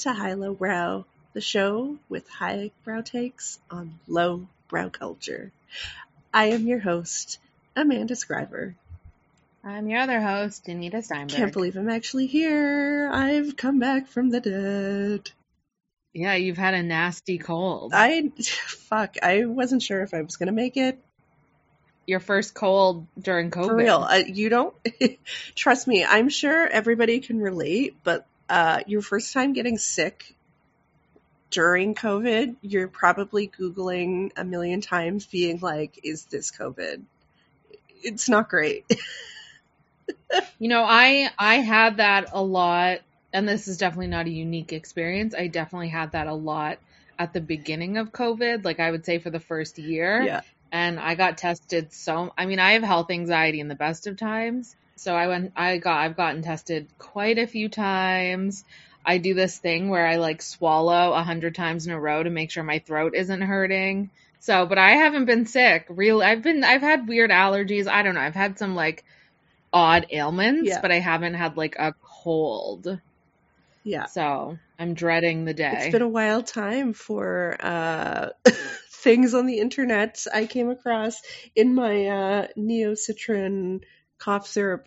to High Low Brow, the show with high brow takes on low brow culture. I am your host, Amanda Scriver. I'm your other host, Anita Steinberg. Can't believe I'm actually here. I've come back from the dead. Yeah, you've had a nasty cold. I, fuck, I wasn't sure if I was going to make it. Your first cold during COVID. For real. Uh, you don't, trust me, I'm sure everybody can relate, but uh, your first time getting sick during COVID, you're probably Googling a million times, being like, is this COVID? It's not great. you know, I I had that a lot, and this is definitely not a unique experience. I definitely had that a lot at the beginning of COVID, like I would say for the first year. Yeah. And I got tested so I mean, I have health anxiety in the best of times. So I went I got I've gotten tested quite a few times. I do this thing where I like swallow a hundred times in a row to make sure my throat isn't hurting. So, but I haven't been sick. Real, I've been, I've had weird allergies. I don't know. I've had some like odd ailments, Yeah. but I haven't had like a cold. Yeah. So I'm dreading the day. It's been a wild time for uh, things on the internet I came across in my uh, Neo Citran cough syrup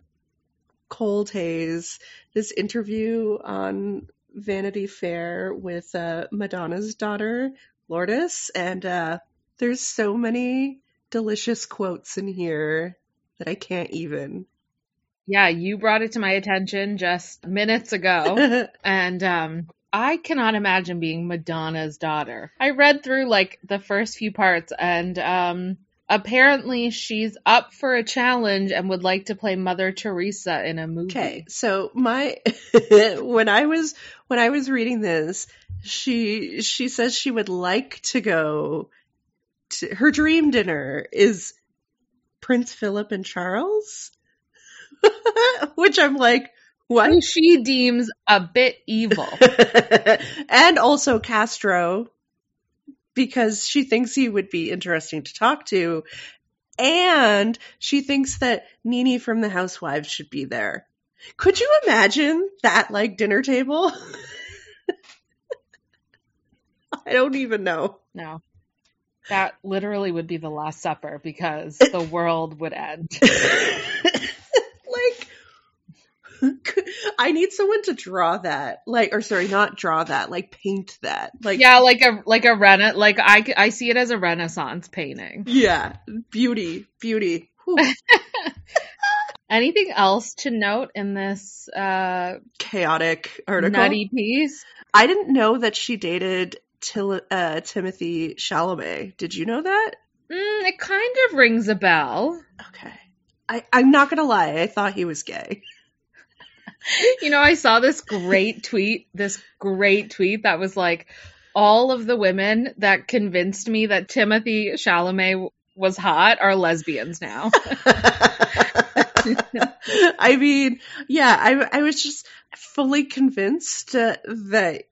cold haze. This interview on Vanity Fair with uh, Madonna's daughter, Lourdes, and uh, there's so many delicious quotes in here that I can't even. yeah, you brought it to my attention just minutes ago. and um I cannot imagine being Madonna's daughter. I read through like the first few parts and um apparently she's up for a challenge and would like to play Mother Teresa in a movie. Okay, so my when I was when I was reading this, she she says she would like to go to her dream dinner is Prince Philip and Charles, which I'm like, what? Who she deems a bit evil. and also Castro because she thinks he would be interesting to talk to. And she thinks that NeNe from the Housewives should be there. Could you imagine that like dinner table? I don't even know. No. That literally would be the last supper because the world would end. I need someone to draw that. Like or sorry, not draw that, like paint that. Like yeah, like a like a rena like I I see it as a renaissance painting. yeah, beauty, beauty. Anything else to note in this uh chaotic article. nutty piece? I didn't know that she dated Til- uh, Timothy Chalamet. Did you know that? Mm, it kind of rings a bell. Okay. I, I'm not gonna lie, I thought he was gay. You know, I saw this great tweet, this great tweet that was like all of the women that convinced me that Timothy Chalamet was hot are lesbians now. I mean, yeah, I, I was just fully convinced uh, that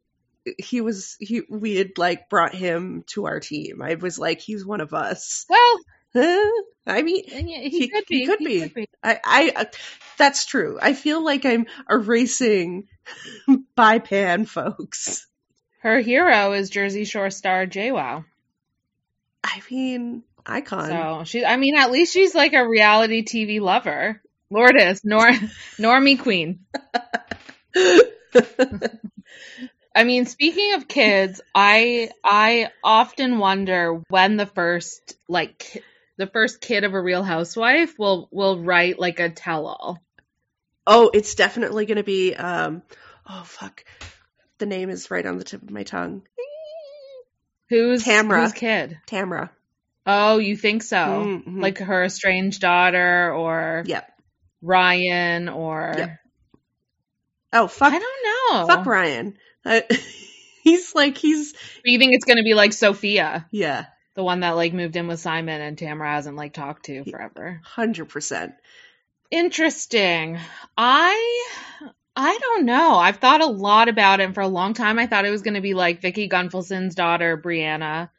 he was he we had like brought him to our team. I was like, he's one of us. well? I mean, he, He- could he be. could be. I, I, uh, that's true. I feel like I'm erasing pan folks. Her hero is Jersey Shore star JWoww. I mean, icon. So she, I mean, at least she's like a reality TV lover. Lourdes, Nor, Normie Queen. I mean, speaking of kids, I I often wonder when the first like the first kid of a Real Housewife will will write like a tell all. oh, it's definitely going to be. Um, oh fuck, the name is right on the tip of my tongue. Who's Tamra. Whose kid? Tamra. Oh, you think so? Mhm. Like her estranged daughter or Yep. Ryan or Yep. Oh fuck. I don't know. Fuck Ryan. Uh, he's like he's You think it's gonna be like Sophia, yeah, the one that like moved in with Simon and Tamra hasn't like talked to forever. hundred percent. Interesting. I I don't know. I've thought a lot about it and for a long time. I thought it was going to be like Vicki Gunvalson's daughter, Brianna,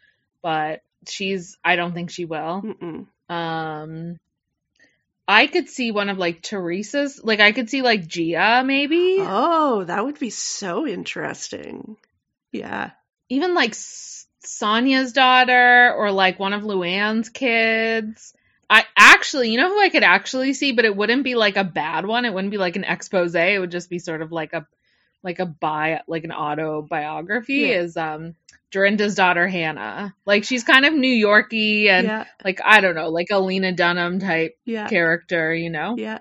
but she's. I don't think she will. Mm-mm. Um, I could see one of like Teresa's, like I could see like Gia maybe. Oh, that would be so interesting. Yeah. Even like Sonja's daughter or like one of Luann's kids. I actually, you know who I could actually see, but it wouldn't be like a bad one. It wouldn't be like an expose. It would just be sort of like a like a bio, like an autobiography. Yeah. Is um Dorinda's daughter Hannah. Like she's kind of New Yorky and yeah. like I don't know, like a Lena Dunham type yeah. character, you know? Yeah.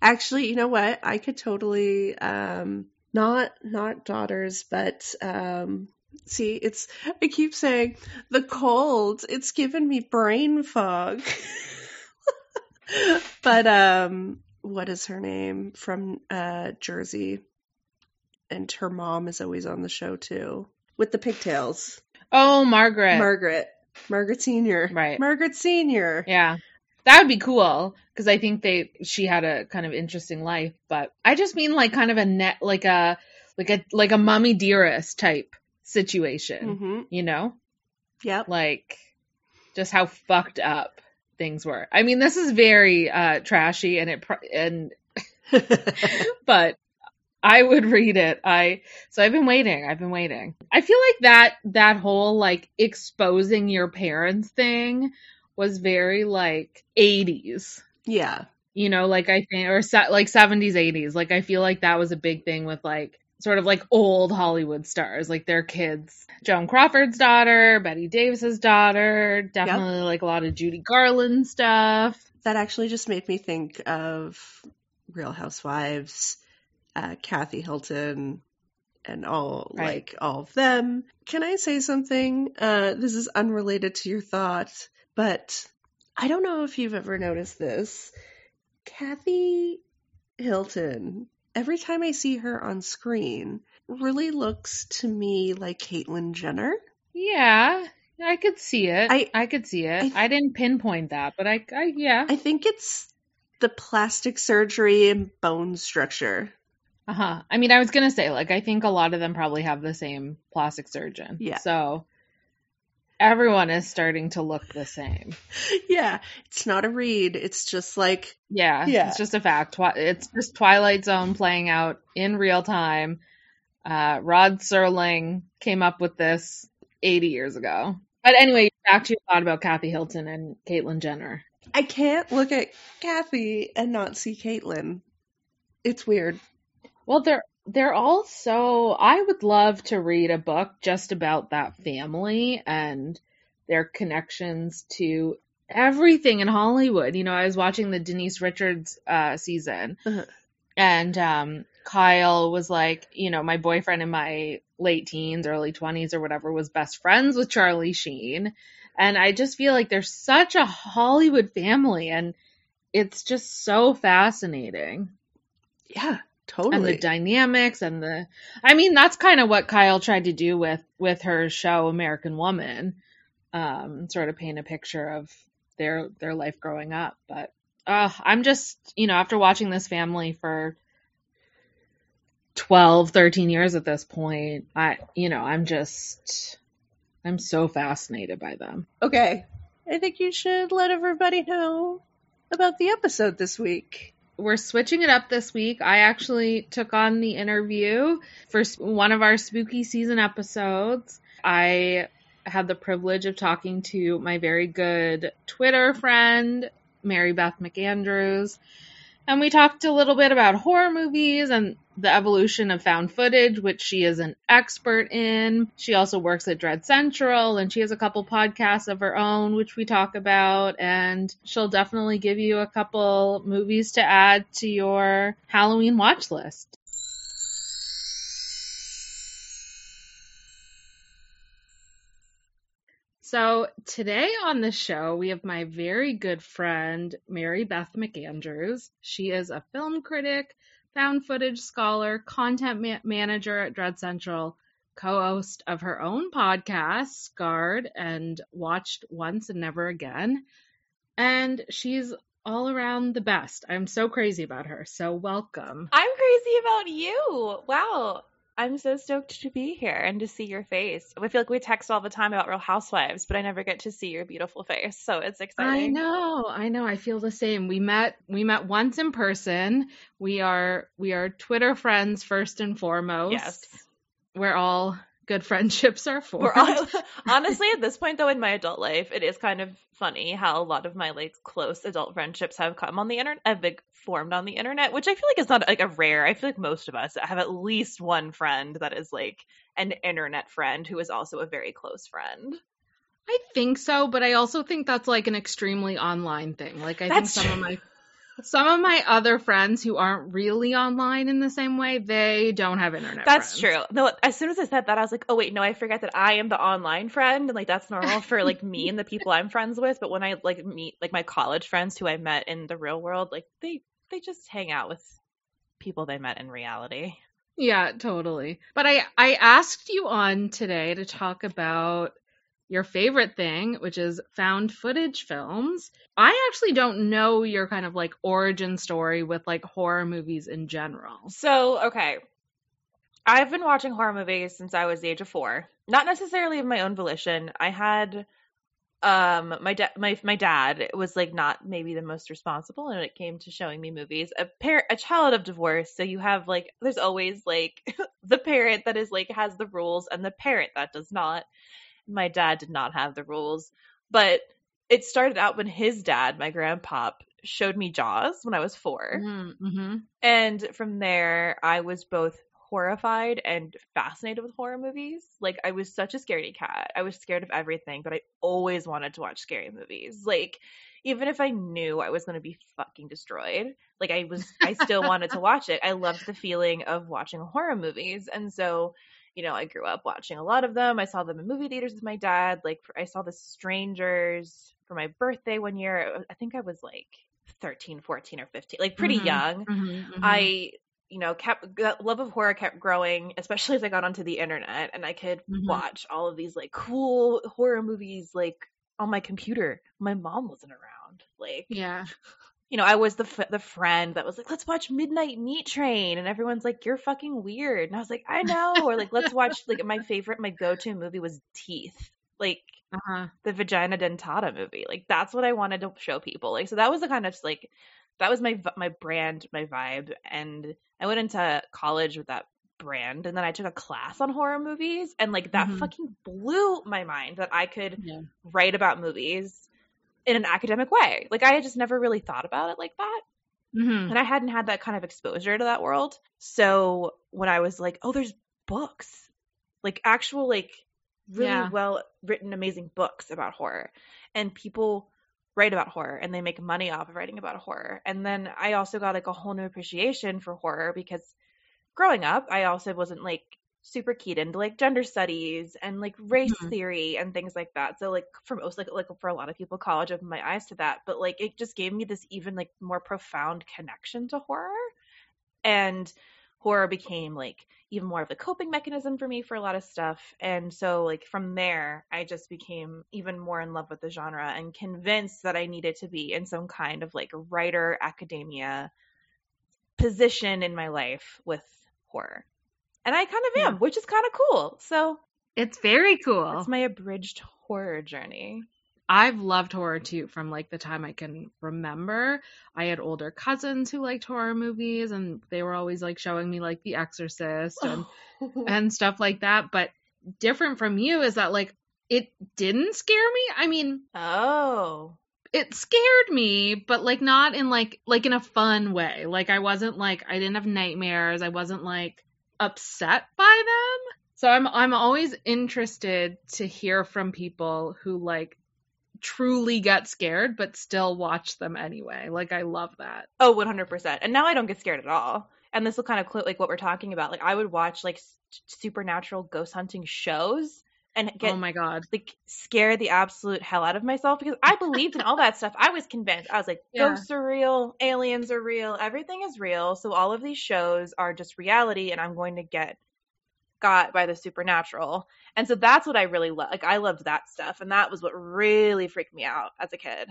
Actually, you know what? I could totally um not not daughters, but um see, it's I keep saying the cold, it's given me brain fog. but um what is her name from uh Jersey? And her mom is always on the show too with the pigtails. Oh, Margaret. Margaret. Margaret Senior. Right. Margaret Senior. Yeah. That would be cool because I think they she had a kind of interesting life, but I just mean like kind of a net like a like a like a mommy dearest type situation, mm-hmm. you know? yeah, Like just how fucked up things were. I mean, this is very uh trashy and it and but I would read it. I so I've been waiting. I've been waiting. I feel like that that whole like exposing your parents thing was very like 80s. Yeah. You know, like I think or like 70s 80s. Like I feel like that was a big thing with like sort of like old Hollywood stars, like their kids. Joan Crawford's daughter, Bette Davis's daughter, definitely yep. like a lot of Judy Garland stuff. That actually just made me think of Real Housewives uh, Kathy Hilton, and all right. like all of them. Can I say something? Uh, this is unrelated to your thought, but I don't know if you've ever noticed this. Kathy Hilton, every time I see her on screen, really looks to me like Caitlyn Jenner. Yeah, I could see it. I, I could see it. I, th- I didn't pinpoint that, but I, I, yeah. I think it's the plastic surgery and bone structure. Uh huh. I mean, I was gonna say, like, I think a lot of them probably have the same plastic surgeon. Yeah. So everyone is starting to look the same. Yeah, it's not a read. It's just like yeah, yeah. It's just a fact. It's just Twilight Zone playing out in real time. Uh, Rod Serling came up with this 80 years ago. But anyway, back to your thought about Kathy Hilton and Caitlyn Jenner. I can't look at Kathy and not see Caitlyn. It's weird. Well, they're they're all so. I would love to read a book just about that family and their connections to everything in Hollywood. You know, I was watching the Denise Richards uh, season, uh-huh. and um, Kyle was like, you know, my boyfriend in my late teens, early twenties, or whatever, was best friends with Charlie Sheen, and I just feel like they're such a Hollywood family, and it's just so fascinating. Yeah, Totally. And the dynamics and the I mean that's kind of what Kyle tried to do with with her show American Woman. Um sort of paint a picture of their their life growing up, but uh I'm just, you know, after watching this family for 12, 13 years at this point, I you know, I'm just I'm so fascinated by them. Okay. I think you should let everybody know about the episode this week we're switching it up this week. I actually took on the interview for one of our spooky season episodes. I had the privilege of talking to my very good Twitter friend, Mary Beth McAndrews. And we talked a little bit about horror movies and the evolution of found footage, which she is an expert in. She also works at Dread Central and she has a couple podcasts of her own, which we talk about. And she'll definitely give you a couple movies to add to your Halloween watch list. So, today on the show, we have my very good friend, Mary Beth McAndrews. She is a film critic, found footage scholar, content ma- manager at Dread Central, co host of her own podcast, Scarred and Watched Once and Never Again. And she's all around the best. I'm so crazy about her. So, welcome. I'm crazy about you. Wow. I'm so stoked to be here and to see your face. I feel like we text all the time about Real Housewives, but I never get to see your beautiful face. So it's exciting. I know, I know. I feel the same. We met we met once in person. We are we are Twitter friends first and foremost. Yes. We're all good friendships are for. Honestly at this point though in my adult life, it is kind of funny how a lot of my like close adult friendships have come on the internet, have been formed on the internet, which I feel like is not like a rare. I feel like most of us have at least one friend that is like an internet friend who is also a very close friend. I think so, but I also think that's like an extremely online thing. Like I That's think some true. of my some of my other friends who aren't really online in the same way, they don't have internet. That's friends. true. No, as soon as I said that, I was like, oh wait, no, I forget that I am the online friend, and like that's normal for like me and the people I'm friends with. But when I like meet like my college friends who I met in the real world, like they they just hang out with people they met in reality. Yeah, totally. But I I asked you on today to talk about your favorite thing, which is found footage films. I actually don't know your kind of like origin story with like horror movies in general. So okay, I've been watching horror movies since I was the age of four. Not necessarily of my own volition. I had um my dad my my dad was like not maybe the most responsible when it came to showing me movies a parent a child of divorce so you have like there's always like the parent that is like has the rules and the parent that does not my dad did not have the rules but it started out when his dad my grandpa showed me jaws when i was 4 Mm-hmm. and from there, I was both horrified and fascinated with horror movies. Like, I was such a scaredy cat. I was scared of everything, but I always wanted to watch scary movies. Like, even if I knew I was going to be fucking destroyed, like, I was, I still wanted to watch it. I loved the feeling of watching horror movies. And so, you know, I grew up watching a lot of them. I saw them in movie theaters with my dad. Like, I saw The Strangers for my birthday one year. I think I was like 13, 14, or 15, like pretty Mhm. young. Mm-hmm. I, you know, kept that love of horror kept growing, especially as I got onto the internet and I could Mhm. watch all of these like cool horror movies like on my computer. My mom wasn't around. Like, yeah. You know, I was the f- the friend that was like, "Let's watch Midnight Meat Train," and everyone's like, "You're fucking weird," and I was like, "I know," or like, "Let's watch." Like, my favorite, my go to movie was Teeth. Like, Uh-huh. the vagina dentata movie. Like that's what I wanted to show people. Like so that was the kind of like that was my my brand, my vibe, and I went into college with that brand, and then I took a class on horror movies, and like that Mhm. fucking blew my mind that I could Yeah. write about movies in an academic way. Like I had just never really thought about it like that Mm-hmm. and I hadn't had that kind of exposure to that world. So when I was like, oh, there's books, like actual, like really Yeah. well written, amazing books about horror, and people write about horror and they make money off of writing about horror. And then I also got like a whole new appreciation for horror because growing up, I also wasn't like super keyed into like gender studies and like race Mhm. theory and things like that. So like for most like like for a lot of people, college opened my eyes to that. But like it just gave me this even like more profound connection to horror. And horror became like even more of a coping mechanism for me for a lot of stuff. And so like from there, I just became even more in love with the genre and convinced that I needed to be in some kind of like writer academia position in my life with horror. And I kind of am, Yeah. which is kind of cool. So It's very cool. that's my abridged horror journey. I've loved horror too from like the time I can remember. I had older cousins who liked horror movies and they were always like showing me like The Exorcist and and stuff like that, but different from you is that like it didn't scare me. I mean, oh. it scared me, but like not in like like in a fun way. Like I wasn't like I didn't have nightmares. I wasn't like upset by them. So I'm I'm always interested to hear from people who like truly get scared but still watch them anyway. Like I love that. Oh, 100%. And now I don't get scared at all. And this will kind of like what we're talking about. Like I would watch like supernatural ghost hunting shows and oh get oh my god. like scare the absolute hell out of myself because I believed in all that stuff. I was convinced. I was like, Yeah. ghosts are real, aliens are real, everything is real. So all of these shows are just reality, and I'm going to get got by the supernatural. And so that's what I really love. Like I loved that stuff, and that was what really freaked me out as a kid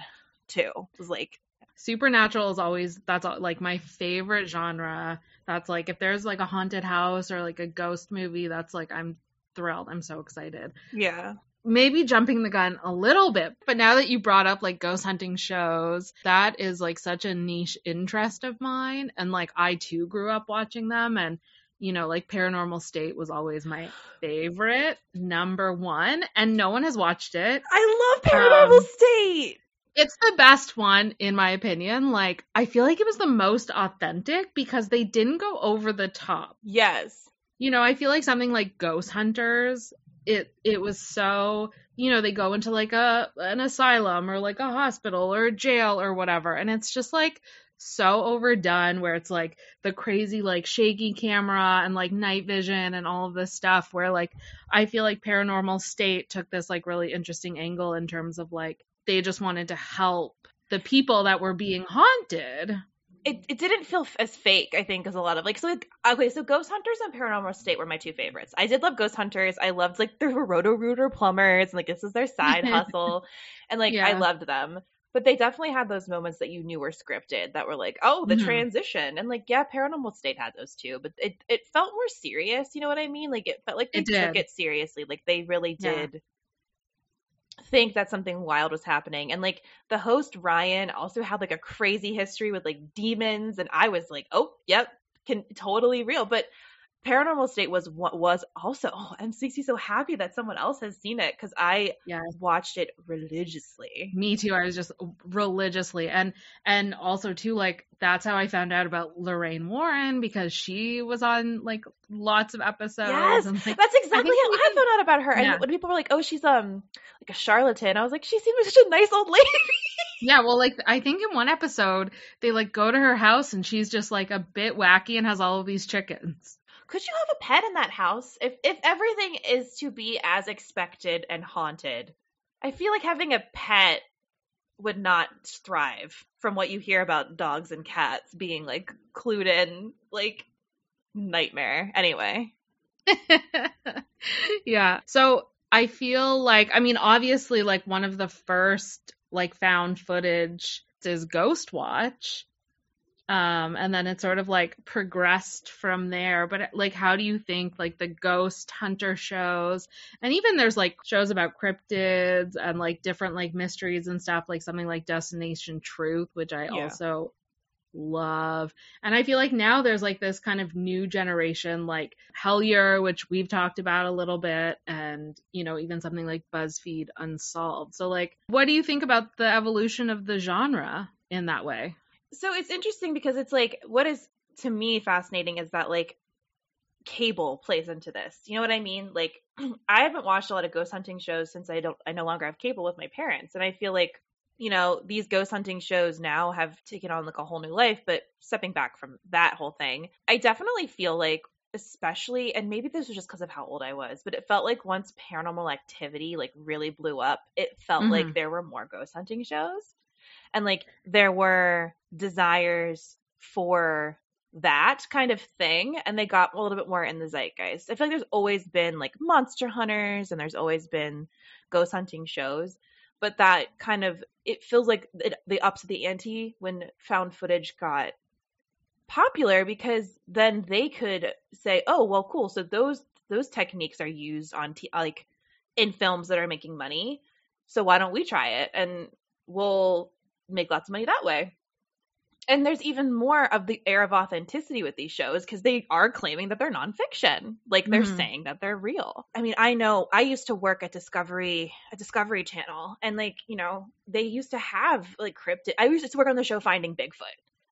too. it Was like Supernatural is always that's all, like my favorite genre. That's like if there's like a haunted house or like a ghost movie, that's like I'm thrilled. I'm so excited. Yeah. Maybe jumping the gun a little bit, but now that you brought up like ghost hunting shows, that is like such a niche interest of mine. And like I too grew up watching them and you know, like Paranormal State was always my favorite, number one, and no one has watched it. I love Paranormal um, State. It's the best one, in my opinion. Like, I feel like it was the most authentic because they didn't go over the top. Yes. You know, I feel like something like Ghost Hunters, it it was so you know they go into like a an asylum or like a hospital or a jail or whatever and it's just like so overdone where it's like the crazy like shaky camera and like night vision and all of this stuff where like I feel like paranormal state took this like really interesting angle in terms of like they just wanted to help the people that were being haunted. It, it didn't feel as fake, I think, as a lot of like so. Like, okay, so Ghost Hunters and Paranormal State were my two favorites. I did love Ghost Hunters. I loved like there were Roto Rooter plumbers, and like this is their side hustle, and like yeah. I loved them but they definitely had those moments that you knew were scripted that were like oh the mm-hmm. transition and like yeah paranormal state had those too but it, it felt more serious you know what i mean like it felt like they it took it seriously like they really did yeah. Think that something wild was happening. And like the host ryan also had like a crazy history with like demons. And i was like oh yep can totally real. But Paranormal State was what was also. Oh, I'm so happy that someone else has seen it because I yes. watched it religiously. Me too. I was just religiously, and and also too like that's how I found out about Lorraine Warren because she was on like lots of episodes. Yes, and, like, that's exactly I how I found out about her. Yeah. And when people were like, "Oh, she's um like a charlatan," I was like, "She seems like such a nice old lady." yeah, well, like I think in one episode they like go to her house and she's just like a bit wacky and has all of these chickens could you have a pet in that house? If if everything is to be as expected and haunted i feel like having a pet would not thrive from what you hear about dogs and cats being like clued in like nightmare. Anyway. Yeah. So i feel like i mean obviously like one of the first like found footage is Ghostwatch um and then it sort of like progressed from there. But like how do you think like the ghost hunter shows and even there's like shows about cryptids and like different like mysteries and stuff like something like destination truth which i yeah. also love. And i feel like now there's like this kind of new generation like hellier which we've talked about a little bit and you know even something like buzzfeed unsolved. So like what do you think about the evolution of the genre in that way so it's interesting because it's like what is to me fascinating is that like cable plays into this. You know what I mean? Like I haven't watched a lot of ghost hunting shows since I don't I no longer have cable with my parents and I feel like you know these ghost hunting shows now have taken on like a whole new life but stepping back from that whole thing I definitely feel like especially and maybe this was just because of how old I was but it felt like once paranormal activity like really blew up it felt mm-hmm. like there were more ghost hunting shows and like there were desires for that kind of thing and they got a little bit more in the zeitgeist. I feel like there's always been like monster hunters and there's always been ghost hunting shows, but that kind of it feels like it, they upped the ante when found footage got popular because then they could say, "Oh, well cool. So those those techniques are used on t- like in films that are making money. So why don't we try it?" And we'll make lots of money that way. And there's even more of the air of authenticity with these shows because they are claiming that they're nonfiction. Like they're mm-hmm. saying that they're real. I mean, I know I used to work at Discovery, a Discovery Channel, and like, you know, they used to have like cryptid. I used to work on the show Finding Bigfoot.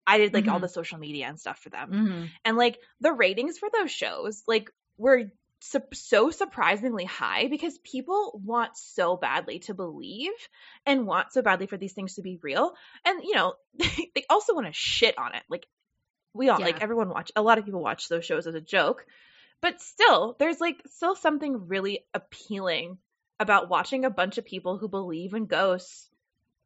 I did like mm-hmm. all the social media and stuff for them. Mm-hmm. And like the ratings for those shows, like were su- so surprisingly high because people want so badly to believe and want so badly for these things to be real. And, you know, they also want to shit on it. Like, we all, yeah. like, everyone watch, a lot of people watch those shows as a joke. But still, there's like still something really appealing about watching a bunch of people who believe in ghosts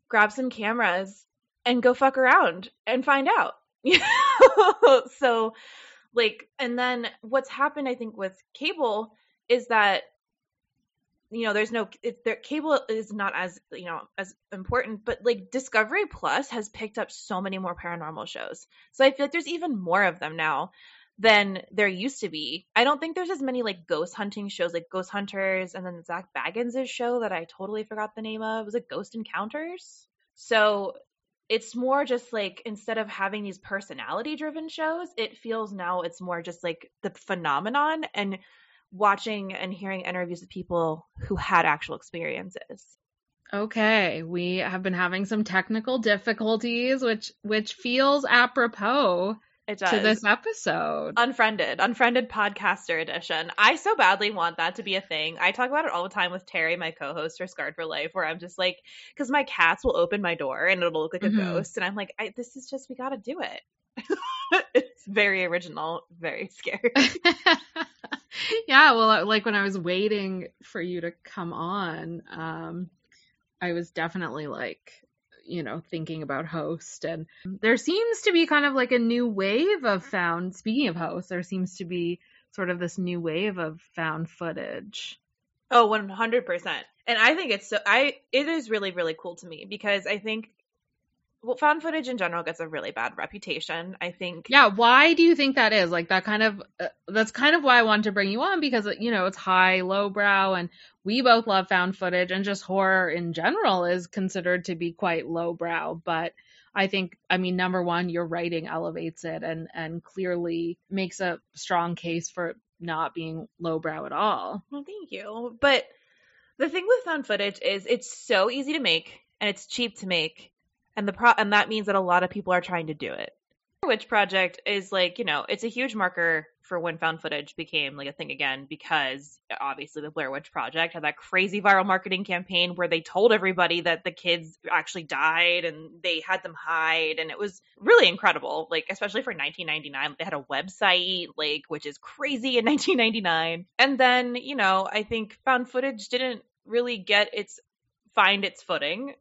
grab some cameras and go fuck around and find out. so like, and then what's happened, I think, with cable is that you know there's no it, there, cable is not as you know as important but like discovery plus has picked up so many more paranormal shows. So i feel like there's even more of them now than there used to be. I don't think there's as many like ghost hunting shows like ghost hunters and then zach bagans' show that i totally forgot the name of. Was it ghost encounters. So it's more just like instead of having these personality driven shows it feels now it's more just like the phenomenon and watching and hearing interviews with people who had actual experiences. Okay, we have been having some technical difficulties, which which feels apropos it does. to this episode. Unfriended, unfriended podcaster edition. I so badly want that to be a thing. I talk about it all the time with Terry, my co-host for Scarred for Life, where I'm just like, because my cats will open my door and it'll look like a mm-hmm. ghost, and I'm like, this is just we got to do it. it's very original, very scary. yeah, well, like when I was waiting for you to come on, um, I was definitely like, you know, thinking about host, and mm-hmm. there seems to be kind of like a new wave of mm-hmm. found. Speaking of host, there seems to be sort of this new wave of found footage. Oh, 100%. And I think it's so I it is really really cool to me because I think well, found footage in general gets a really bad reputation. I think. Yeah, why do you think that is? Like that kind of uh, that's kind of why I wanted to bring you on because you know it's high, lowbrow, and we both love found footage, and just horror in general is considered to be quite lowbrow. But I think, I mean, number one, your writing elevates it and and clearly makes a strong case for not being lowbrow at all. Well, thank you. But the thing with found footage is it's so easy to make and it's cheap to make and the pro and that means that a lot of people are trying to do it. Witch Project is like, you know, it's a huge marker for when found footage became like a thing again because obviously the Blair Witch Project had that crazy viral marketing campaign where they told everybody that the kids actually died and they had them hide. And it was really incredible like especially for 1999 they had a website like which is crazy in 1999 and then you know I think found footage didn't really get its find its footing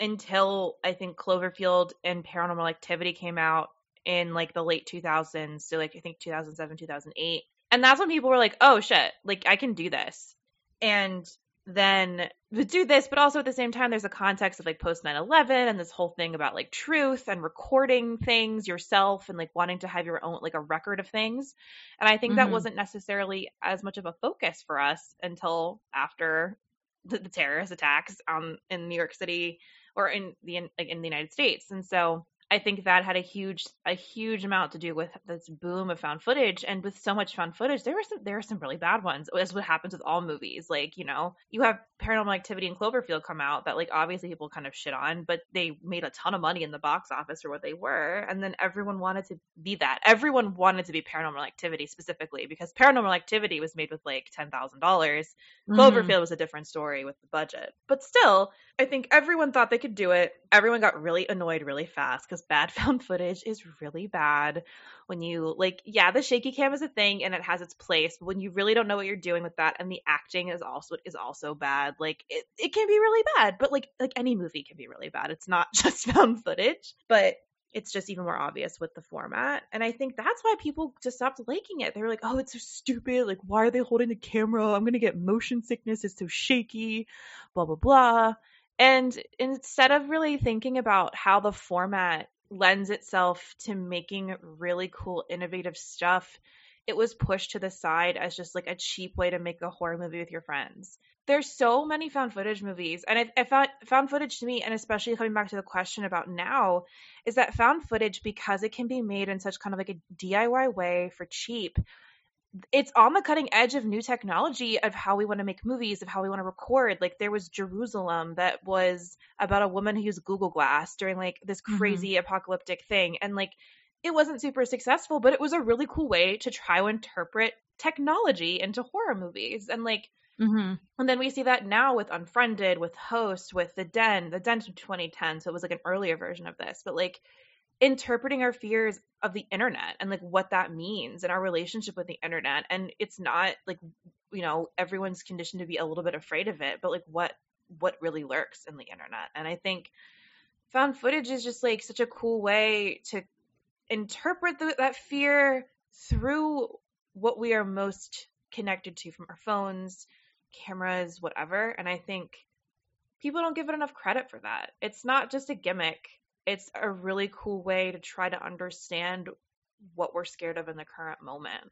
until I think Cloverfield and Paranormal Activity came out in like the late 2000s, so like I think 2007, 2008. And that's when people were like, "Oh shit, like I can do this." And then do this, but also at the same time, there's a context of like post 9 11 and this whole thing about like truth and recording things yourself and like wanting to have your own, like a record of things. And I think mm-hmm. that wasn't necessarily as much of a focus for us until after the, the terrorist attacks um, in New York City or in the in, like in the United States. And so I think that had a huge a huge amount to do with this boom of found footage. And with so much found footage there were some there are some really bad ones as what happens with all movies. Like you know you have paranormal activity and cloverfield come out that like obviously people kind of shit on but they made a ton of money in the box office for what they were. And then everyone wanted to be that. Everyone wanted to be paranormal activity specifically because paranormal activity was made with like $10,000 mm-hmm. cloverfield was a different story with the budget. But still I think everyone thought they could do it. Everyone got really annoyed really fast because bad found footage is really bad. When you like, yeah, the shaky cam is a thing and it has its place, but when you really don't know what you're doing with that, and the acting is also is also bad, like it, it can be really bad. But like like any movie can be really bad. It's not just found footage, but it's just even more obvious with the format. And I think that's why people just stopped liking it. They were like, oh, it's so stupid. Like, why are they holding the camera? I'm going to get motion sickness. It's so shaky, blah, blah, blah. And instead of really thinking about how the format lends itself to making really cool, innovative stuff, it was pushed to the side as just like a cheap way to make a horror movie with your friends. There's so many found footage movies, and I, I found found footage to me, and especially coming back to the question about now, is that found footage because it can be made in such kind of like a DIY way for cheap it's on the cutting edge of new technology of how we want to make movies of how we want to record like there was Jeruzalem that was about a woman who used google glass during like this mm-hmm. crazy mm-hmm. apocalyptic thing and like it wasn't super successful but it was a really cool way to try to interpret technology into horror movies and like mm-hmm. and then we see that now with unfriended with host with the den the den 2010 so it was like an earlier version of this but like interpreting our fears of the internet and like what that means and our relationship with the internet and it's not like you know everyone's conditioned to be a little bit afraid of it but like what what really lurks in the internet and i think found footage is just like such a cool way to interpret the, that fear through what we are most connected to from our phones cameras, whatever. And I think people don't give it enough credit for that. It's not just a gimmick, it's a really cool way to try to understand what we're scared of in the current moment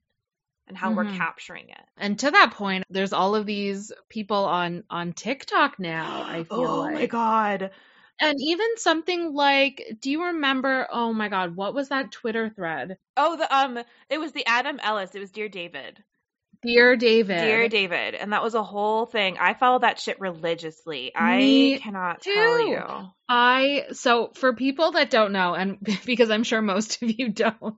and how mm-hmm. we're capturing it. And to that point, there's all of these people on on TikTok now, I feel like. oh like. my god. And even something like, do you remember? Oh my God, what was that Twitter thread? Oh, the um, it was the Adam Ellis. It was Dear David. Dear David. Dear David. And that was a whole thing. I follow that shit religiously. Me I cannot too. tell you. I, so for people that don't know, and because I'm sure most of you don't,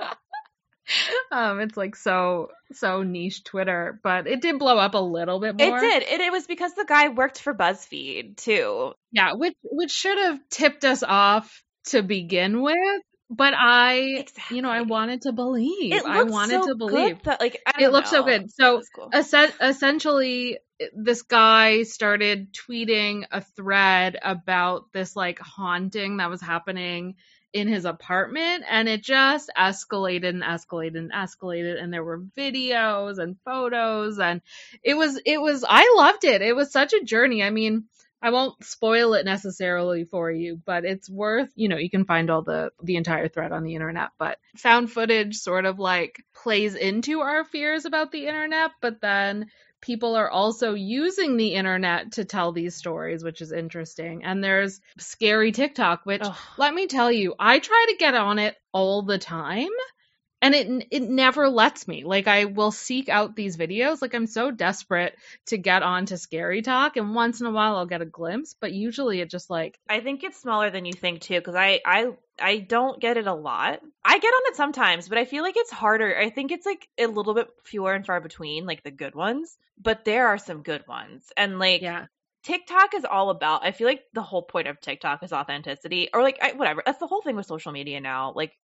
um, it's like so so niche Twitter, but it did blow up a little bit more. It did. It, it was because the guy worked for BuzzFeed too. Yeah, which which should have tipped us off to begin with. But I, exactly. you know, I wanted to believe. It I wanted so to believe. that, like, it looked so good. So, cool. es- essentially, this guy started tweeting a thread about this like haunting that was happening in his apartment and it just escalated and escalated and escalated and there were videos and photos and it was it was I loved it. It was such a journey. I mean, I won't spoil it necessarily for you, but it's worth, you know, you can find all the the entire thread on the internet, but found footage sort of like plays into our fears about the internet, but then people are also using the internet to tell these stories, which is interesting. And there's scary TikTok, which Ugh. let me tell you, I try to get on it all the time and it it never lets me like i will seek out these videos like i'm so desperate to get on to scary talk and once in a while i'll get a glimpse but usually it just like i think it's smaller than you think too because i i i don't get it a lot i get on it sometimes but i feel like it's harder i think it's like a little bit fewer and far between like the good ones but there are some good ones and like yeah TikTok is all about. I feel like the whole point of TikTok is authenticity, or like I, whatever. That's the whole thing with social media now. Like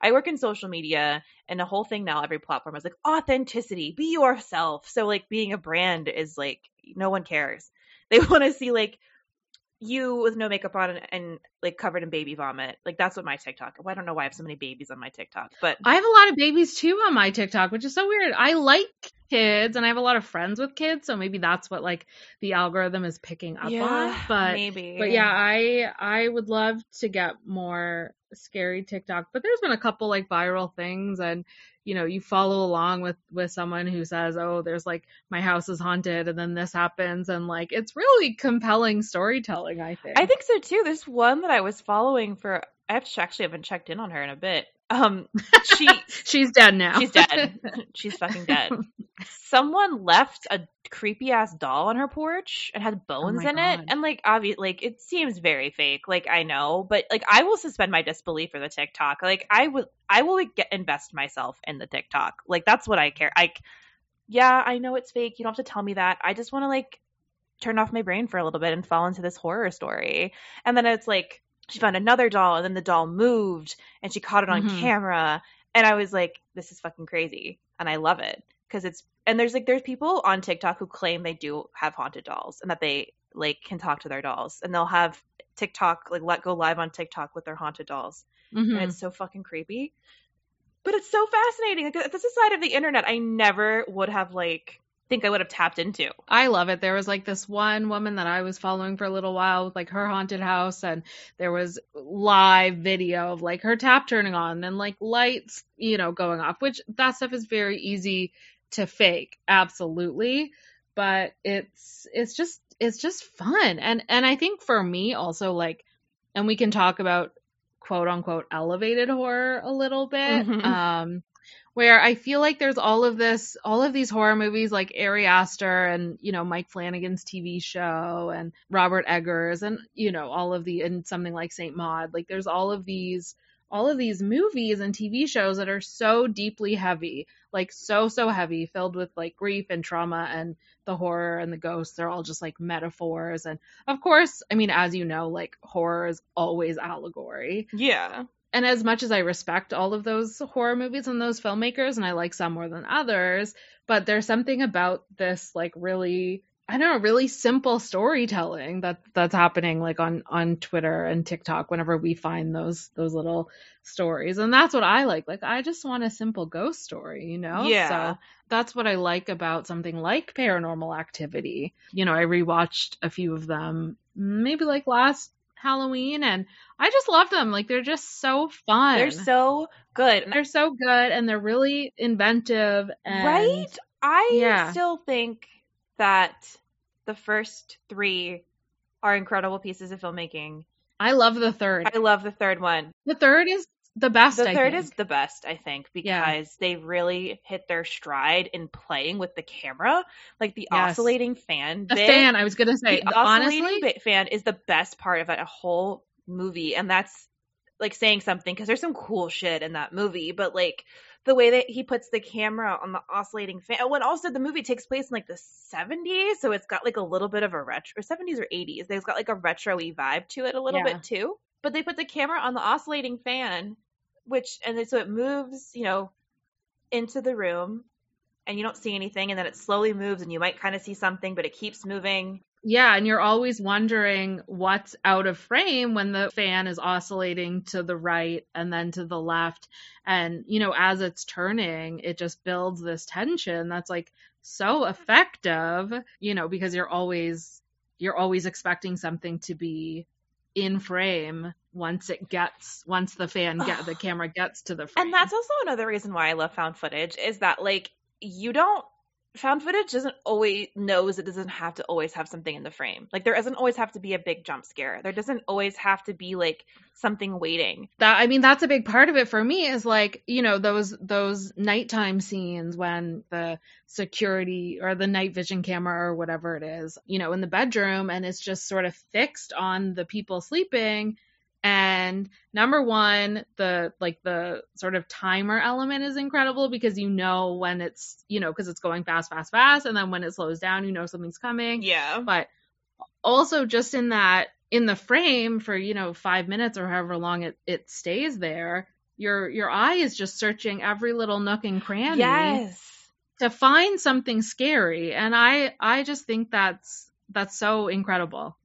I work in social media and the whole thing now, every platform is like authenticity, be yourself. So like being a brand is like no one cares. They want to see like you with no makeup on and, and, like covered in baby vomit. Like that's what my TikTok. Well, I don't know why I have so many babies on my TikTok, but I have a lot of babies too on my TikTok, which is so weird. I like kids and I have a lot of friends with kids, so maybe that's what like the algorithm is picking up yeah, on. But maybe. But yeah, I I would love to get more scary TikTok, but there's been a couple like viral things and you know, you follow along with with someone who says, "Oh, there's like my house is haunted and then this happens." And like it's really compelling storytelling, I think. I think so too. There's one that I was following for I actually haven't checked in on her in a bit. Um, she she's dead now. She's dead. she's fucking dead. Someone left a creepy ass doll on her porch and had bones oh in God. it, and like obviously, like it seems very fake. Like I know, but like I will suspend my disbelief for the TikTok. Like I will, I will get invest myself in the TikTok. Like that's what I care. Like, yeah, I know it's fake. You don't have to tell me that. I just want to like turn off my brain for a little bit and fall into this horror story, and then it's like she found another doll and then the doll moved and she caught it on mm-hmm. camera and i was like this is fucking crazy and i love it because it's and there's like there's people on tiktok who claim they do have haunted dolls and that they like can talk to their dolls and they'll have tiktok like let go live on tiktok with their haunted dolls mm-hmm. and it's so fucking creepy but it's so fascinating like this is side of the internet i never would have like think I would have tapped into. I love it. There was like this one woman that I was following for a little while with like her haunted house and there was live video of like her tap turning on and like lights, you know, going off, which that stuff is very easy to fake. Absolutely. But it's it's just it's just fun. And and I think for me also like and we can talk about quote unquote elevated horror a little bit. Mm-hmm. Um where I feel like there's all of this, all of these horror movies like Ari Aster and, you know, Mike Flanagan's TV show and Robert Eggers and, you know, all of the, and something like Saint Maud. Like there's all of these, all of these movies and TV shows that are so deeply heavy, like so, so heavy, filled with like grief and trauma and the horror and the ghosts. They're all just like metaphors. And of course, I mean, as you know, like horror is always allegory. Yeah and as much as I respect all of those horror movies and those filmmakers, and I like some more than others, but there's something about this like really I don't know, really simple storytelling that that's happening like on on Twitter and TikTok whenever we find those those little stories. And that's what I like. Like I just want a simple ghost story, you know? Yeah. So that's what I like about something like paranormal activity. You know, I rewatched a few of them maybe like last Halloween and I just love them. Like they're just so fun. They're so good. they're so good and they're really inventive and right? I Yeah. still think that the first three are incredible pieces of filmmaking. I love the third. I love the third one. The third is the best. The third is the best, I think, Yeah. because they really hit their stride in playing with the camera. Like the Yes. oscillating fan the bit. fan. I was gonna say the oscillating honestly. bit fan is the best part of a whole movie, and that's like saying something because there's some cool shit in that movie, but like the way that he puts the camera on the oscillating fan. When also the movie takes place in like the 70s, so it's got like a little bit of a retro, or 70s or 80s. There's got like a retro-y vibe to it a little Yeah. bit too. But they put the camera on the oscillating fan, which and then, so it moves, you know, into the room, and you don't see anything, and then it slowly moves, and you might kind of see something, but it keeps moving. Yeah, and you're always wondering what's out of frame when the fan is oscillating to the right and then to the left. And, you know, as it's turning, it just builds this tension that's like so effective, you know, because you're always you're always expecting something to be in frame once it gets once the fan get the camera gets to the frame. And that's also another reason why I love found footage is that like you don't found footage doesn't always knows it doesn't have to always have something in the frame. Like there doesn't always have to be a big jump scare. There doesn't always have to be like something waiting. that i mean that's a big part of it for me is like you know those those nighttime scenes when the security or the night vision camera or whatever it is you know in the bedroom and it's just sort of fixed on the people sleeping and number one the like the sort of timer element is incredible because you know when it's you know because it's going fast fast fast and then when it slows down you know something's coming Yeah. but also just in that in the frame for you know five minutes or however long it, it stays there your your eye is just searching every little nook and cranny Yes. to find something scary and i i just think that's that's so incredible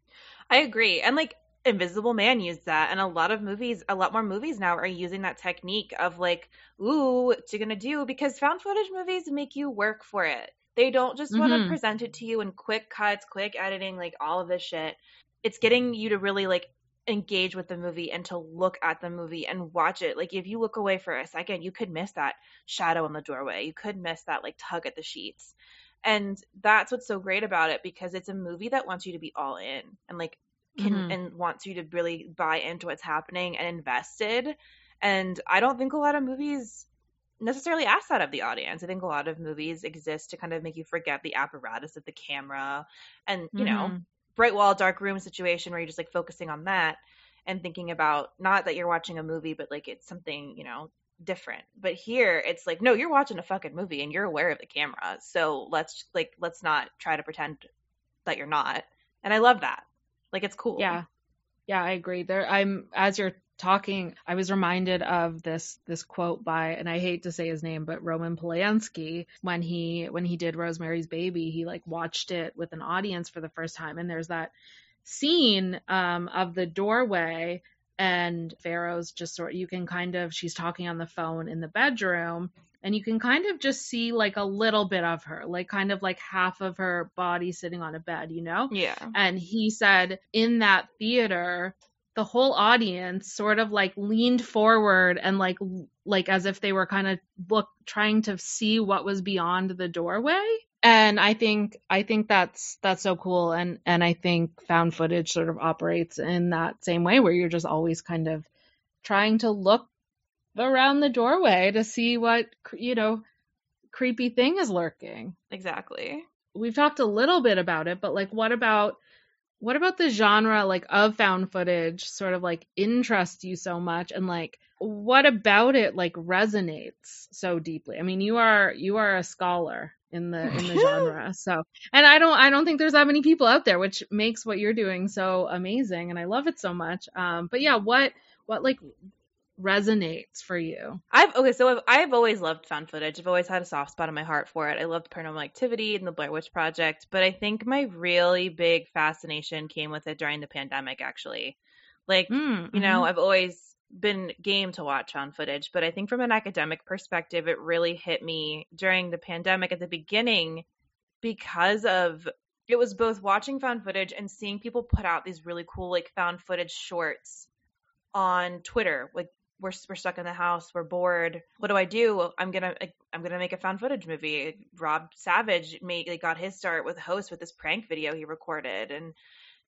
I agree. And like Invisible Man used that and a lot of movies a lot more movies now are using that technique of like, ooh, what you gonna do? Because found footage movies make you work for it. They don't just want to mm-hmm. present it to you in quick cuts, quick editing, like all of this shit. It's getting you to really like engage with the movie and to look at the movie and watch it. Like if you look away for a second, you could miss that shadow in the doorway. You could miss that like tug at the sheets. And that's what's so great about it because it's a movie that wants you to be all in and like can Mhm. and wants you to really buy into what's happening and invested. And I don't think a lot of movies necessarily ask that of the audience. I think a lot of movies exist to kind of make you forget the apparatus of the camera and, you know, Mhm. bright wall, dark room situation where you're just like focusing on that and thinking about not that you're watching a movie, but like it's something, you know, different. But here it's like, no, you're watching a fucking movie and you're aware of the camera. So let's like let's not try to pretend that you're not. And I love that. Like it's cool. yeah. Yeah i agree. There i'm as you're talking i was reminded of this this quote by and i hate to say his name but roman polanski when he when he did rosemary's baby he like watched it with an audience for the first time. And there's that scene um of the doorway and Farrow's just sort you can kind of she's talking on the phone in the bedroom and you can kind of just see like a little bit of her like kind of like half of her body sitting on a bed you know? Yeah. and he said in that theater the whole audience sort of like leaned forward and like like as if they were kind of look trying to see what was beyond the doorway. And i think i think that's that's so cool. And and i think found footage sort of operates in that same way where you're just always kind of trying to look around the doorway to see what you know creepy thing is lurking Exactly. we've talked a little bit about it, but like what about what about the genre like of found footage sort of like interests you so much and like what about it like resonates so deeply? I mean, you are you are a scholar in the in the genre. So, and I don't I don't think there's that many people out there which makes what you're doing so amazing and I love it so much. Um but yeah, what what like resonates for you? I've okay, so I've, I've always loved found footage. I've always had a soft spot in my heart for it. I loved Paranormal Activity and the Blair Witch Project, but I think my really big fascination came with it during the pandemic. Actually, like Mm, you know, mhm. I've always been game to watch found footage, but I think from an academic perspective, it really hit me during the pandemic at the beginning because of it was both watching found footage and seeing people put out these really cool like found footage shorts on Twitter. Like we're we're stuck in the house, we're bored. What do I do? I'm gonna I'm gonna make a found footage movie. Rob Savage made like, got his start with host with this prank video he recorded, and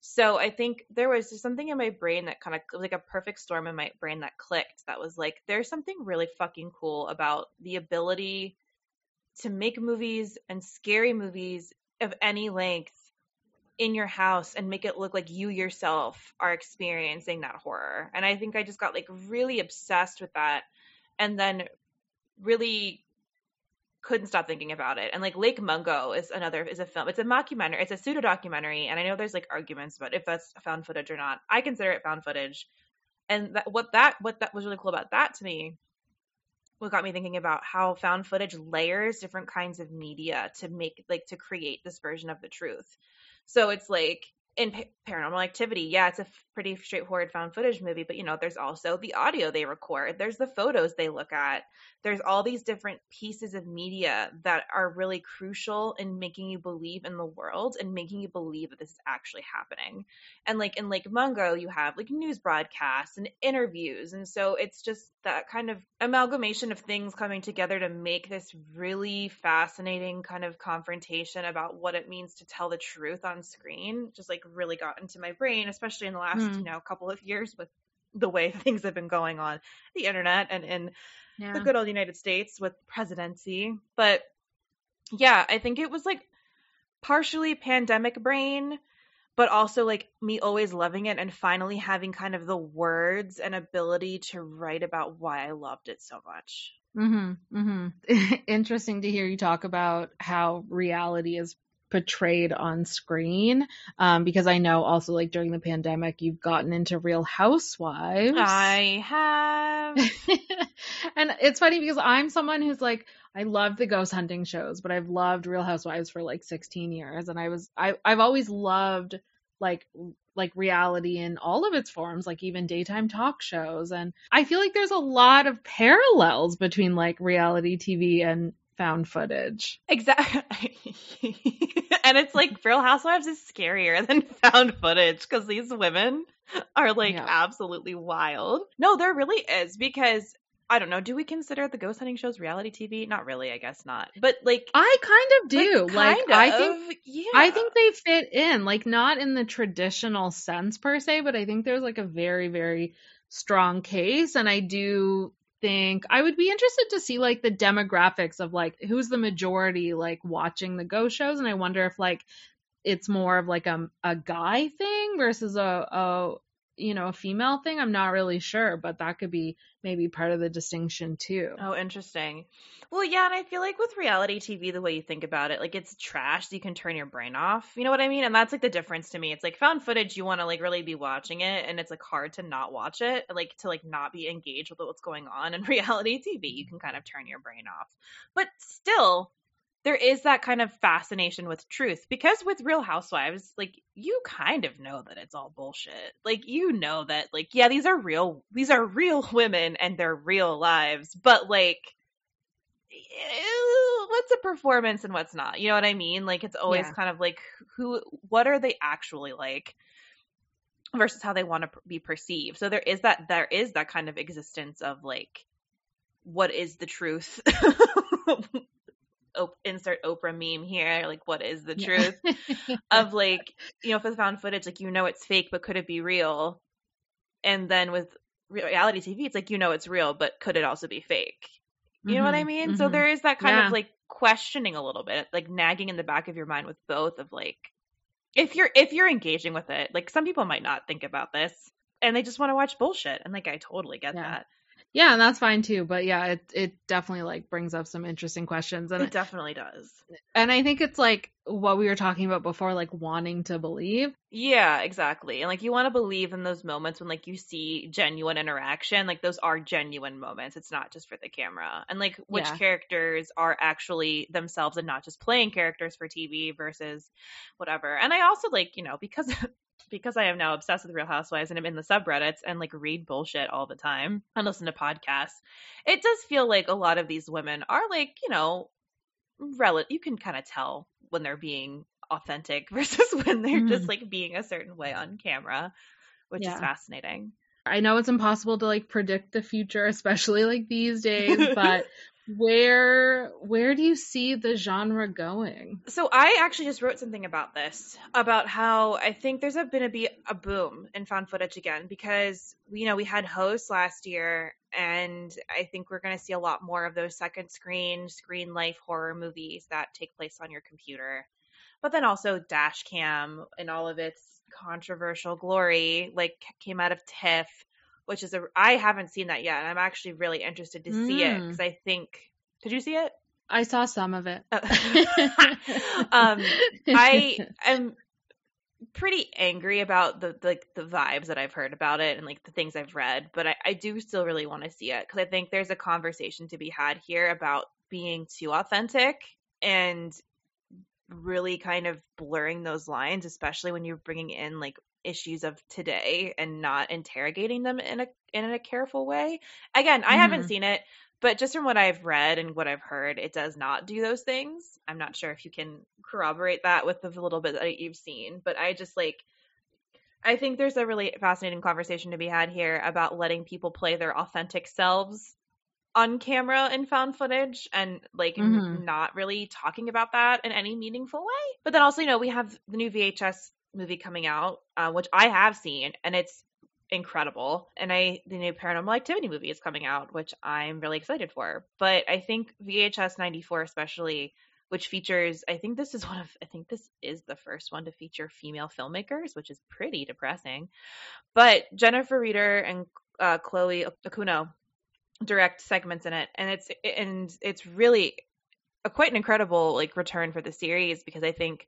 so I think there was something in my brain that kind of like a perfect storm in my brain that clicked. That was like there's something really fucking cool about the ability to make movies and scary movies of any length in your house and make it look like you yourself are experiencing that horror. And I think I just got like really obsessed with that and then really couldn't stop thinking about it. And like Lake Mungo is another is a film. It's a mockumentary. It's a pseudo documentary and I know there's like arguments about if that's found footage or not. I consider it found footage. And that, what that what that was really cool about that to me what got me thinking about how found footage layers different kinds of media to make like to create this version of the truth. So it's like in pa- paranormal activity, yeah, it's a f- pretty straightforward found footage movie, but you know, there's also the audio they record, there's the photos they look at, there's all these different pieces of media that are really crucial in making you believe in the world and making you believe that this is actually happening. And like in Lake Mungo, you have like news broadcasts and interviews, and so it's just that kind of amalgamation of things coming together to make this really fascinating kind of confrontation about what it means to tell the truth on screen just like really got into my brain especially in the last Hmm. you know couple of years with the way things have been going on the internet and in Yeah. the good old United States with presidency but yeah I think it was like partially pandemic brain but also like me always loving it and finally having kind of the words and ability to write about why I loved it so much. Mm-hmm. Mm-hmm. Interesting to hear you talk about how reality is portrayed on screen. Um, because I know also like during the pandemic you've gotten into Real Housewives. I have. and it's funny because I'm someone who's like I love the ghost hunting shows, but I've loved Real Housewives for like 16 years and I was I I've always loved like like reality in all of its forms, like even daytime talk shows and I feel like there's a lot of parallels between like reality TV and found footage. Exactly. and it's like Real Housewives is scarier than found footage because these women are like Yeah. absolutely wild. No, there really is because I don't know. Do we consider the ghost hunting shows reality TV? Not really. I guess not. But like, I kind of do. Like, kind I of, think yeah. I think they fit in, like not in the traditional sense per se, but I think there's like a very, very strong case. And I do think I would be interested to see like the demographics of like who's the majority like watching the ghost shows. And I wonder if like it's more of like a, a guy thing versus a, a, you know, a female thing. I'm not really sure, but that could be maybe part of the distinction too. Oh, interesting. Well, yeah, and I feel like with reality TV, the way you think about it, like it's trash, so you can turn your brain off. You know what I mean? And that's like the difference to me. It's like found footage, you want to like really be watching it, and it's like hard to not watch it, like to like not be engaged with what's going on. In reality TV, you mm-hmm. can kind of turn your brain off. But still, there is that kind of fascination with truth because with Real Housewives, like you kind of know that it's all bullshit. Like you know that like yeah, these are real these are real women and their real lives, but like eh, what's a performance and what's not? You know what I mean? Like it's always Yeah. kind of like who what are they actually like? versus how they want to be perceived. So there is that there is that kind of existence of like what is the truth? Op- insert Oprah meme here. Like, what is the Yeah. truth of like, you know, for the found footage, like you know it's fake, but could it be real? And then with reality TV, it's like you know it's real, but could it also be fake? You know what I Mhm, mean? So mhm. there is that kind Yeah. of like questioning a little bit, like nagging in the back of your mind with both of like if you're if you're engaging with it, like some people might not think about this and they just want to watch bullshit and like I totally get Yeah. that. Yeah, and that's fine too. But yeah, it it definitely like brings up some interesting questions, and It definitely does. and I think it's like what we were talking about before, like wanting to believe. Yeah, exactly. And like you want to believe in those moments when like you see genuine interaction, like those are genuine moments. It's not just for the camera. And like which Yeah. characters are actually themselves and not just playing characters for TV versus whatever. And I also like, you know, because because I am now obsessed with Real Housewives and I'm in the subreddits and like read bullshit all the time and listen to podcasts, it does feel like a lot of these women are like, you know, rel- you can kind of tell when they're being authentic versus when they're just Mhm. like being a certain way on camera, which Yeah. is fascinating. I know it's impossible to like predict the future, especially like these days, but where where do you see the genre going? So I actually just wrote something about this about how I think there's a, been a be a boom in found footage again because you know we had hosts last year and I think we're going to see a lot more of those second screen screen life horror movies that take place on your computer. But then also dash cam and all of its controversial glory like came out of TIFF which is a I haven't seen that yet and I'm actually really interested to see it Mm. cuz I think did you see it? I saw some of it. um, I am pretty angry about the like the, vibes that I've heard about it and like the things I've read, but I, I do still really want to see it because I think there's a conversation to be had here about being too authentic and really kind of blurring those lines, especially when you're bringing in like issues of today and not interrogating them in a in a careful way. Again, I haven't Mhm. seen it, but just from what I've read and what I've heard, it does not do those things. I'm not sure if you can corroborate that with the little bit that you've seen, but I just like I think there's a really fascinating conversation to be had here about letting people play their authentic selves on camera in found footage and like Mhm. not really talking about that in any meaningful way. But then also, you know, we have the new VHS movie coming out, uh, which I have seen, and it's incredible. And I the new Paranormal Activity movie is coming out, which I'm really excited for. But I think VHS 94 especially which features I think this is one of I think this is the first one to feature female filmmakers, which is pretty depressing. But Jennifer Reeder and uh, Chloe Okuno direct segments in it, and it's and it's really a quite an incredible like return for the series because I think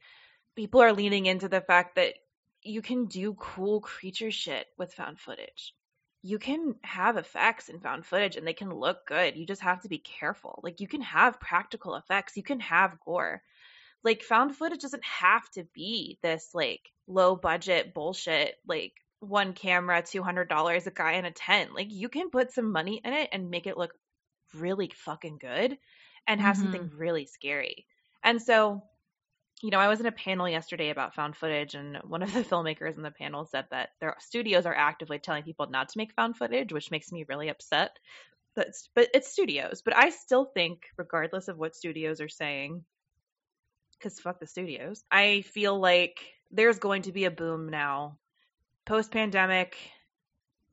people are leaning into the fact that you can do cool creature shit with found footage. You can have effects in found footage and they can look good. You just have to be careful. Like you can have practical effects, you can have gore. Like found footage doesn't have to be this like low budget bullshit like one camera, $200 a guy in a tent. Like you can put some money in it and make it look really fucking good and have Mhm. something really scary. And so you know, I was in a panel yesterday about found footage, and one of the filmmakers in the panel said that their studios are actively telling people not to make found footage, which makes me really upset. But, but it's studios. But I still think, regardless of what studios are saying, because fuck the studios, I feel like there's going to be a boom now, post pandemic.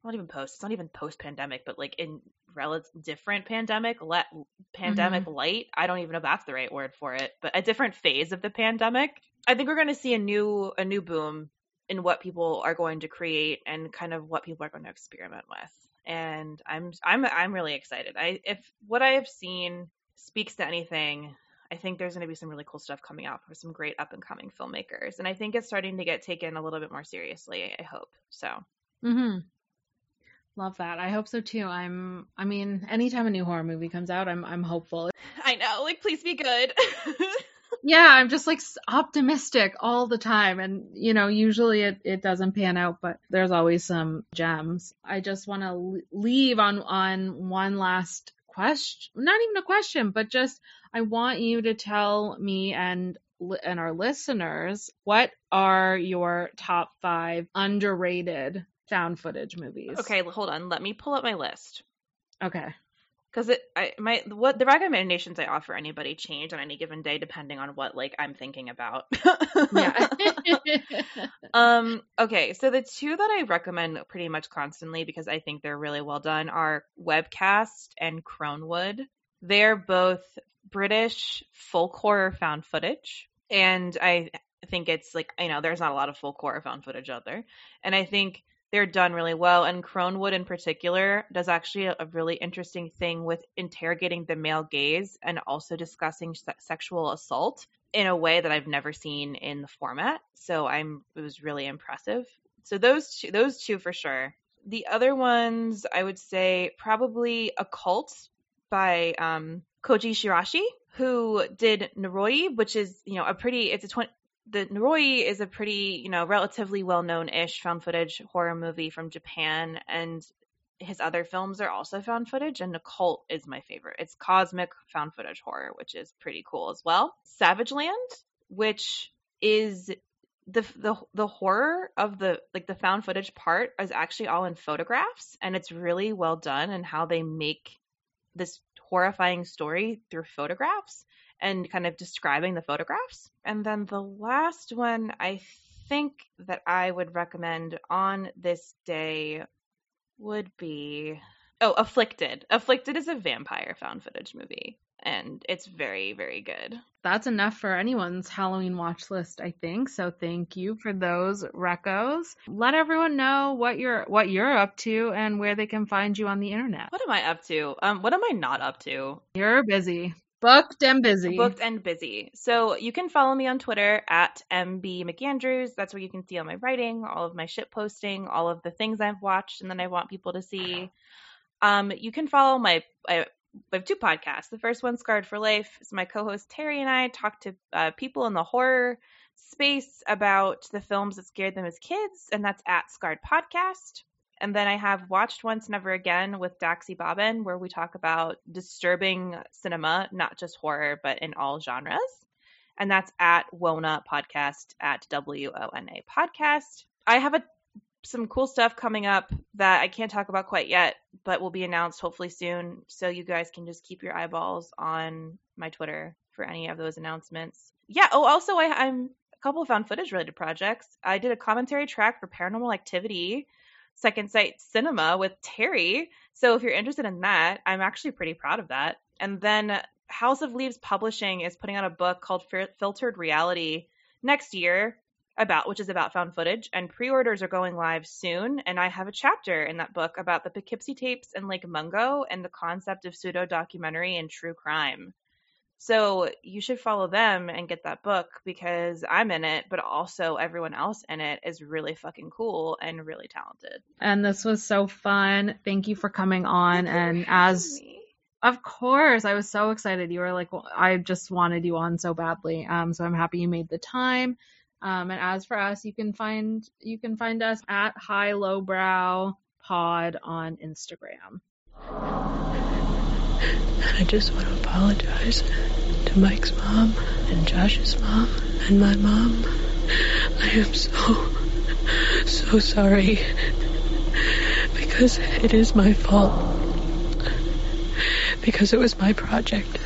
Not even post. It's not even post pandemic, but like in relative different pandemic, let pandemic light. I don't even know if that's the right word for it, but a different phase of the pandemic. I think we're going to see a new a new boom in what people are going to create and kind of what people are going to experiment with. And I'm I'm I'm really excited. I if what I have seen speaks to anything, I think there's going to be some really cool stuff coming out for some great up and coming filmmakers. And I think it's starting to get taken a little bit more seriously. I hope so. Mm-hmm. Love that. I hope so too. I'm. I mean, anytime a new horror movie comes out, I'm. I'm hopeful. I know. Like, please be good. Yeah, I'm just like optimistic all the time, and you know, usually it it doesn't pan out, but there's always some gems. I just want to leave on on one last question. Not even a question, but just I want you to tell me and and our listeners what are your top five underrated found footage movies. okay, hold on. Let me pull up my list. Okay. because it I my what the recommendations I offer anybody change on any given day depending on what like I'm thinking about. Yeah. um okay, so the two that I recommend pretty much constantly because I think they're really well done are Webcast and Cronewood. They're both British folk horror found footage and I think it's like you know there's not a lot of folk horror found footage out there and I think they're done really well. And Cronewood, in particular, does actually a, really interesting thing with interrogating the male gaze and also discussing se- sexual assault in a way that I've never seen in the format. So I'm it was really impressive. So those two, those two for sure. The other ones I would say probably Occult by um, Koji Shiraishi, who did Noroi, which is you know a pretty it's a 20, the Noroi is a pretty, you know, relatively well-known-ish found footage horror movie from Japan, and his other films are also found footage. And Occult is my favorite. It's cosmic found footage horror, which is pretty cool as well. Savage Land, which is the the the horror of the like the found footage part is actually all in photographs, and it's really well done and how they make this horrifying story through photographs and kind of describing the photographs. And then the last one I think that I would recommend on this day would be oh, Afflicted. Afflicted is a vampire found footage movie and it's very very good. That's enough for anyone's Halloween watch list, I think. So thank you for those recos. Let everyone know what you're what you're up to and where they can find you on the internet. What am I up to? Um what am I not up to? You're busy. Booked and busy. Booked and busy. So you can follow me on Twitter at MB McAndrews. That's where you can see all my writing, all of my shit posting, all of the things I've watched and then I want people to see. Um, you can follow my I, I have two podcasts. The first one, Scarred for Life, is my co-host Terry and I talk to uh, people in the horror space about the films that scared them as kids, and that's at Scarred Podcast. And then I have Watched Once Never Again with Dax Ebaben, where we talk about disturbing cinema, not just horror, but in all genres. And that's at Wona Podcast, at W O N A Podcast. I have a, some cool stuff coming up that I can't talk about quite yet, but will be announced hopefully soon. So you guys can just keep your eyeballs on my Twitter for any of those announcements. Yeah. Oh, also, I, I'm a couple of found footage related projects. I did a commentary track for Paranormal Activity Second Sight Cinema with Terry. So if you're interested in that, I'm actually pretty proud of that. And then House of Leaves Publishing is putting out a book called Filtered Reality next year about which is about found footage and pre-orders are going live soon and I have a chapter in that book about the Poughkeepsie tapes and Lake Mungo and the concept of pseudo documentary and true crime. So you should follow them and get that book because I'm in it, but also everyone else in it is really fucking cool and really talented. And this was so fun. Thank you for coming on. and as me. of course, I was so excited. You were like, well, I just wanted you on so badly. Um, so I'm happy you made the time. Um, and as for us, you can find you can find us at High Lowbrow Pod on Instagram. And I just want to apologize to Mike's mom and Josh's mom and my mom. I am so, so sorry. Because it is my fault. Because it was my project.